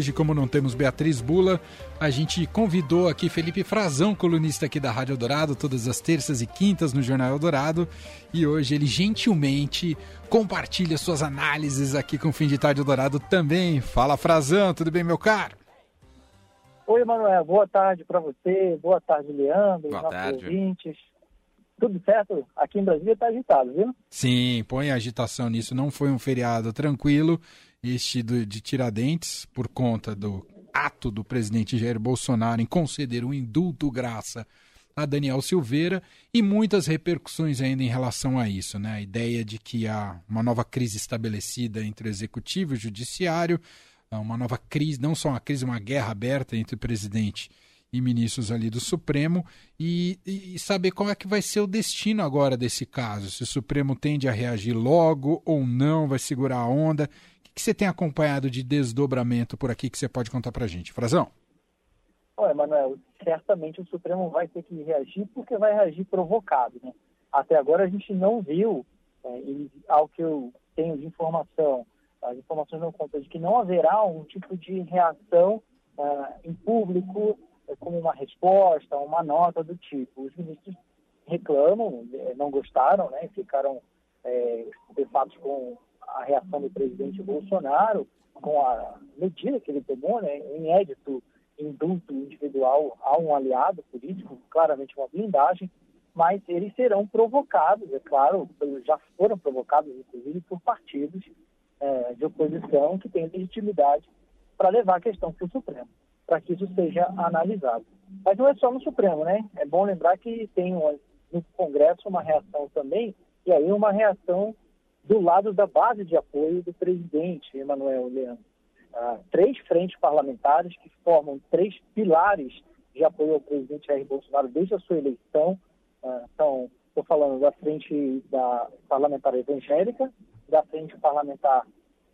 hoje, como não temos Beatriz Bula, a gente convidou aqui Felipe Frazão, colunista aqui da Rádio Eldorado, todas as terças e quintas no Jornal Eldorado. E hoje ele gentilmente compartilha suas análises aqui com o Fim de Tarde Eldorado também. Fala, Frazão, tudo bem, meu caro? Oi, Manuel, boa tarde para você, boa tarde, Leandro, boa tarde. ouvintes. Tudo certo? Aqui em Brasília está agitado, viu? Sim, põe agitação nisso. Não foi um feriado tranquilo, este do, de Tiradentes, por conta do ato do presidente Jair Bolsonaro em conceder um indulto graça a Daniel Silveira e muitas repercussões ainda em relação a isso, né? A ideia de que há uma nova crise estabelecida entre o executivo e o judiciário, uma nova crise, não só uma crise, uma guerra aberta entre o presidente e ministros ali do Supremo e, e, saber qual é que vai ser o destino agora desse caso. Se o Supremo tende a reagir logo ou não, vai segurar a onda. Que, você tem acompanhado de desdobramento por aqui que você pode contar para gente? Frazão? Olha, Manuel, certamente o Supremo vai ter que reagir porque vai reagir provocado. Né? Até agora a gente não viu, é, e, ao que eu tenho de informação, as informações não contam de que não haverá um tipo de reação uh, em público como uma resposta, uma nota do tipo. Os ministros reclamam, não gostaram, né, ficaram é, com a reação do presidente Bolsonaro, com a medida que ele tomou, né, inédito indulto individual a um aliado político, claramente uma blindagem, mas eles serão provocados, é claro, já foram provocados, inclusive, por partidos é, de oposição que têm legitimidade para levar a questão para o Supremo para que isso seja analisado. Mas não é só no Supremo, né? É bom lembrar que tem no Congresso uma reação também, e aí uma reação do lado da base de apoio do presidente Emanuel Leandro. Ah, três frentes parlamentares que formam três pilares de apoio ao presidente Jair Bolsonaro desde a sua eleição. Ah, estou falando da frente da parlamentar evangélica, da frente parlamentar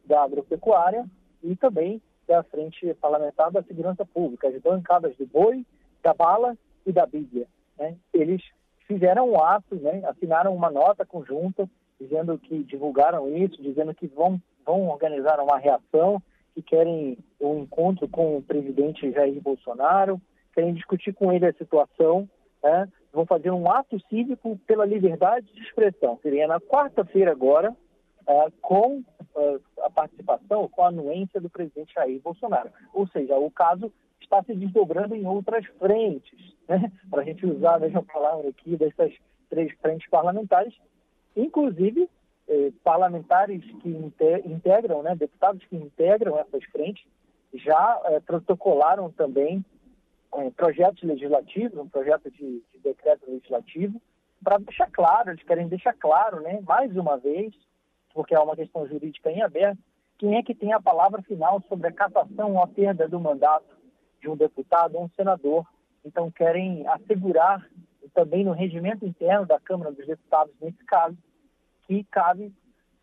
da agropecuária e também que é a Frente Parlamentar da Segurança Pública, as bancadas do boi, da bala e da Bíblia. Né? Eles fizeram um ato, né? assinaram uma nota conjunta, dizendo que divulgaram isso, dizendo que vão, vão organizar uma reação, que querem um encontro com o presidente Jair Bolsonaro, querem discutir com ele a situação, né? vão fazer um ato cívico pela liberdade de expressão. Seria na quarta-feira agora, uh, com uh, a participação, com a anuência do presidente Jair Bolsonaro. Ou seja, o caso está se desdobrando em outras frentes, né? para a gente usar a mesma palavra aqui dessas três frentes parlamentares, inclusive eh, parlamentares que integram, né, deputados que integram essas frentes, já eh, protocolaram também eh, projetos legislativos, um projeto de, de decreto legislativo, para deixar claro, eles querem deixar claro, né, mais uma vez, porque é uma questão jurídica em aberto, quem é que tem a palavra final sobre a cassação ou a perda do mandato de um deputado ou um senador. Então, querem assegurar, também no regimento interno da Câmara dos Deputados, nesse caso, que cabe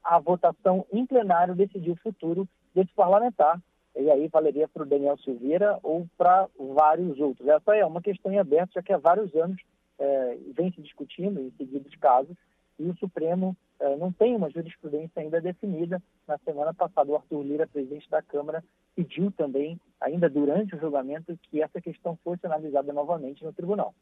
a votação em plenário decidir o futuro desse parlamentar. E aí valeria para o Daniel Silveira ou para vários outros. Essa é uma questão em aberto, já que há vários anos é, vem se discutindo em seguidos casos, e o Supremo eh, não tem uma jurisprudência ainda definida. Na semana passada, o Arthur Lira, presidente da Câmara, pediu também, ainda durante o julgamento, que essa questão fosse analisada novamente no tribunal.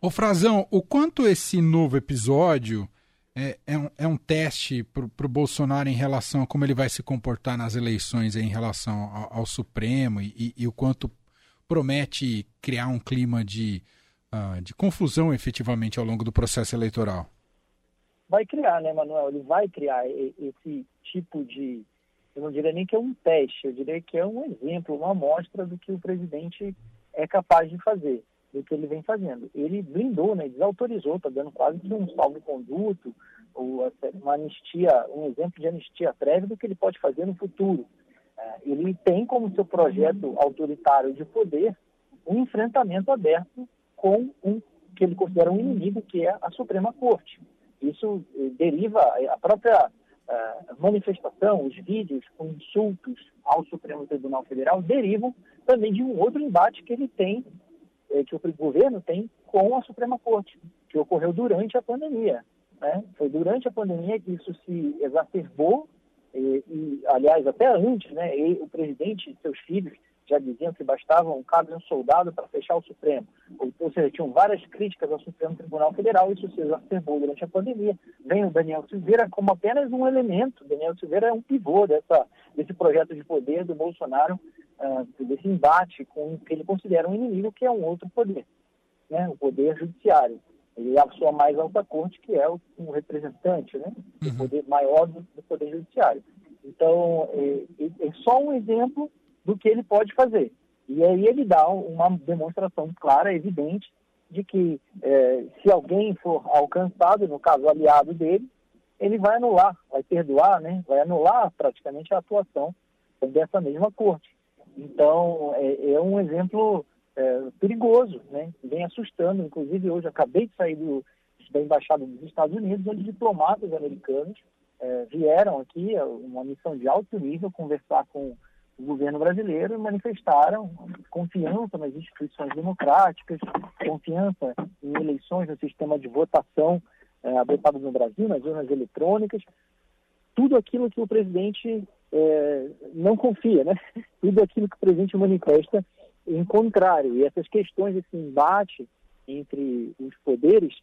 Ô Frazão, o quanto esse novo episódio é, é, um, é um, teste para o Bolsonaro em relação a como ele vai se comportar nas eleições em relação ao, ao Supremo e, e, e, o quanto promete criar um clima de, uh, de confusão efetivamente ao longo do processo eleitoral? vai criar, né, Manuel? Ele vai criar esse tipo de, eu não diria nem que é um teste, eu diria que é um exemplo, uma amostra do que o presidente é capaz de fazer, do que ele vem fazendo. Ele blindou, né, desautorizou, está dando quase que um salvo-conduto, uma anistia, um exemplo de anistia prévia do que ele pode fazer no futuro. É, ele tem como seu projeto autoritário de poder um enfrentamento aberto com um que ele considera um inimigo, que é a Suprema Corte. Isso eh, deriva, eh, a própria uh, manifestação, os vídeos com insultos ao Supremo Tribunal Federal derivam também de um outro embate que ele tem, eh, que o governo tem com a Suprema Corte, que ocorreu durante a pandemia. Né? Foi durante a pandemia que isso se exacerbou e, e, aliás, até antes, né, e o presidente e seus filhos já diziam que bastava um cabo e um soldado para fechar o Supremo. Ou, ou, seja, tinham várias críticas ao Supremo Tribunal Federal, isso se exacerbou durante a pandemia. Vem o Daniel Silveira como apenas um elemento. Daniel Silveira é um pivô dessa, desse projeto de poder do Bolsonaro, uh, desse embate com o que ele considera um inimigo, que é um outro poder, né, o poder judiciário. Ele é a sua mais alta corte, que é o, um representante, né, uhum. o poder maior do, do poder judiciário. Então, é, é só um exemplo do que ele pode fazer. E aí ele dá uma demonstração clara, evidente, de que é, se alguém for alcançado, no caso aliado dele, ele vai anular, vai perdoar, né? vai anular praticamente a atuação dessa mesma corte. Então, é, é um exemplo é, perigoso, né? assustando. Inclusive, hoje acabei de sair do, da Embaixada dos Estados Unidos, onde diplomatas americanos é, vieram aqui, uma missão de alto nível, conversar com o governo brasileiro manifestaram confiança nas instituições democráticas, confiança em eleições no sistema de votação é, adotado no Brasil, nas urnas eletrônicas, tudo aquilo que o presidente é, não confia, né? Tudo aquilo que o presidente manifesta em contrário. E essas questões, esse embate entre os poderes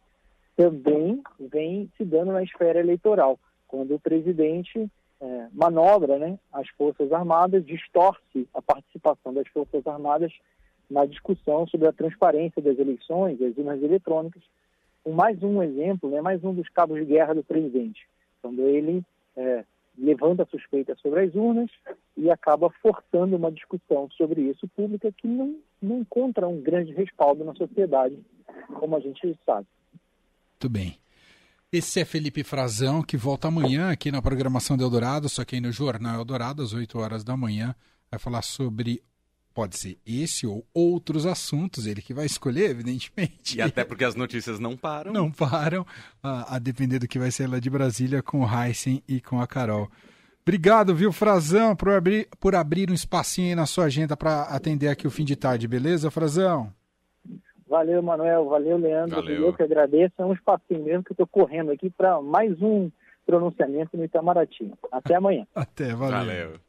também vem se dando na esfera eleitoral, quando o presidente é, manobra né, as Forças Armadas, distorce a participação das Forças Armadas na discussão sobre a transparência das eleições, das urnas eletrônicas. Um, mais um exemplo, né, mais um dos cabos de guerra do presidente, quando ele é, levanta a suspeita sobre as urnas e acaba forçando uma discussão sobre isso pública que não, não encontra um grande respaldo na sociedade, como a gente sabe. Muito bem. Esse é Felipe Frazão, que volta amanhã aqui na programação do Eldorado, só que aí no Jornal Eldorado, às 8 horas da manhã, vai falar sobre pode ser esse ou outros assuntos, ele que vai escolher, evidentemente. E até porque as notícias não param. Não param, a, a depender do que vai ser lá de Brasília com o Heisen e com a Carol. Obrigado, viu, Frazão, por abrir, por abrir um espacinho aí na sua agenda para atender aqui o fim de tarde, beleza, Frazão? Valeu, Manuel. Valeu, Leandro. Valeu. Eu que agradeço. É um espacinho mesmo que eu estou correndo aqui para mais um pronunciamento no Itamaraty. Até amanhã. Até, valeu. valeu.